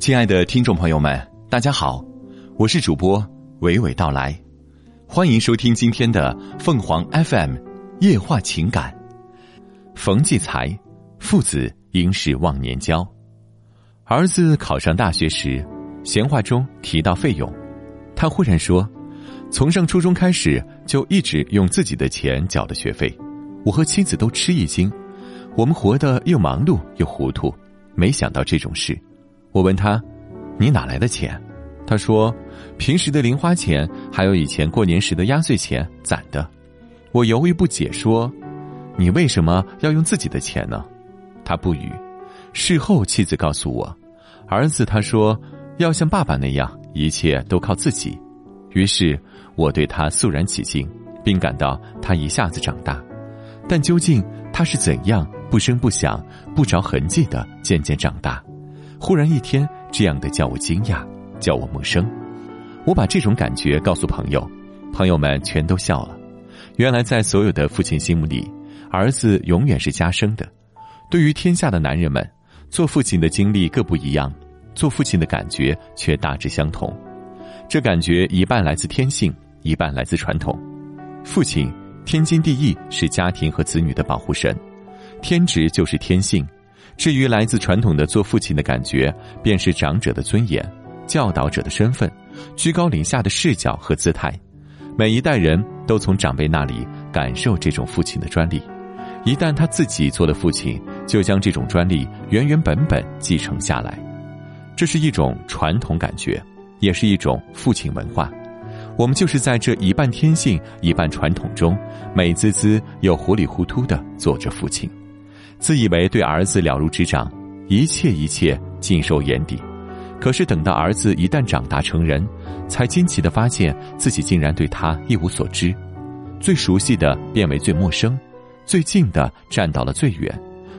亲爱的听众朋友们，大家好，我是主播娓娓道来，欢迎收听今天的凤凰 FM 夜话情感。冯骥才，父子应是忘年交。儿子考上大学时，闲话中提到费用，他忽然说：“从上初中开始就一直用自己的钱缴的学费，我和妻子都吃一惊。我们活得又忙碌又糊涂，没想到这种事。”我问他：“你哪来的钱？”他说：“平时的零花钱，还有以前过年时的压岁钱攒的。”我犹豫不解说：“你为什么要用自己的钱呢？”他不语。事后，妻子告诉我：“儿子，他说要像爸爸那样，一切都靠自己。”于是，我对他肃然起敬，并感到他一下子长大。但究竟他是怎样不声不响、不着痕迹的渐渐长大？忽然一天，这样的叫我惊讶，叫我陌生。我把这种感觉告诉朋友，朋友们全都笑了。原来，在所有的父亲心目里，儿子永远是家生的。对于天下的男人们，做父亲的经历各不一样，做父亲的感觉却大致相同。这感觉一半来自天性，一半来自传统。父亲天经地义是家庭和子女的保护神，天职就是天性。至于来自传统的做父亲的感觉，便是长者的尊严、教导者的身份、居高临下的视角和姿态。每一代人都从长辈那里感受这种父亲的专利，一旦他自己做了父亲，就将这种专利原原本本继承下来。这是一种传统感觉，也是一种父亲文化。我们就是在这一半天性、一半传统中，美滋滋又糊里糊涂的做着父亲。自以为对儿子了如指掌，一切一切尽收眼底，可是等到儿子一旦长大成人，才惊奇的发现自己竟然对他一无所知，最熟悉的变为最陌生，最近的站到了最远，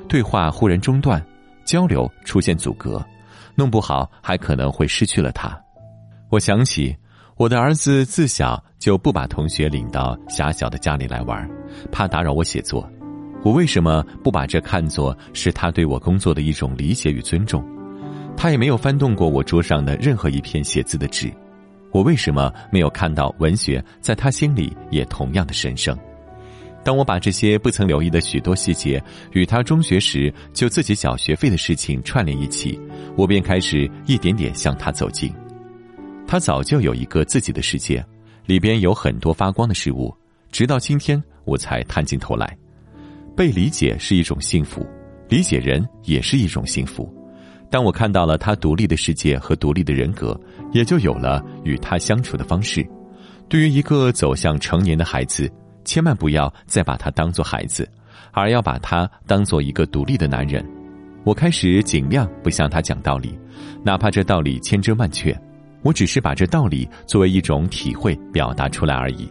对话忽然中断，交流出现阻隔，弄不好还可能会失去了他。我想起我的儿子自小就不把同学领到狭小的家里来玩，怕打扰我写作。我为什么不把这看作是他对我工作的一种理解与尊重？他也没有翻动过我桌上的任何一片写字的纸。我为什么没有看到文学在他心里也同样的神圣？当我把这些不曾留意的许多细节与他中学时就自己缴学费的事情串联一起，我便开始一点点向他走近。他早就有一个自己的世界，里边有很多发光的事物，直到今天我才探进头来。被理解是一种幸福，理解人也是一种幸福。当我看到了他独立的世界和独立的人格，也就有了与他相处的方式。对于一个走向成年的孩子，千万不要再把他当做孩子，而要把他当做一个独立的男人。我开始尽量不向他讲道理，哪怕这道理千真万确，我只是把这道理作为一种体会表达出来而已。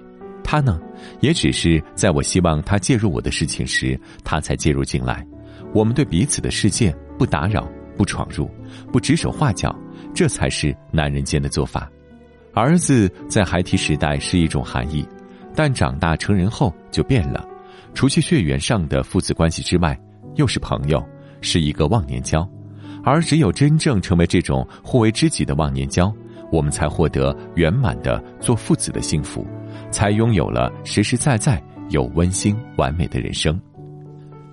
他呢，也只是在我希望他介入我的事情时，他才介入进来。我们对彼此的世界不打扰、不闯入、不指手画脚，这才是男人间的做法。儿子在孩提时代是一种含义，但长大成人后就变了。除去血缘上的父子关系之外，又是朋友，是一个忘年交。而只有真正成为这种互为知己的忘年交，我们才获得圆满的做父子的幸福。才拥有了实实在在又温馨完美的人生。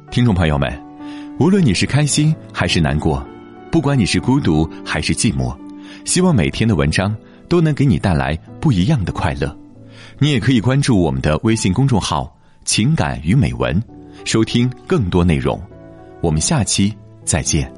听众朋友们，无论你是开心还是难过，不管你是孤独还是寂寞，希望每天的文章都能给你带来不一样的快乐。你也可以关注我们的微信公众号“情感与美文”，收听更多内容。我们下期再见。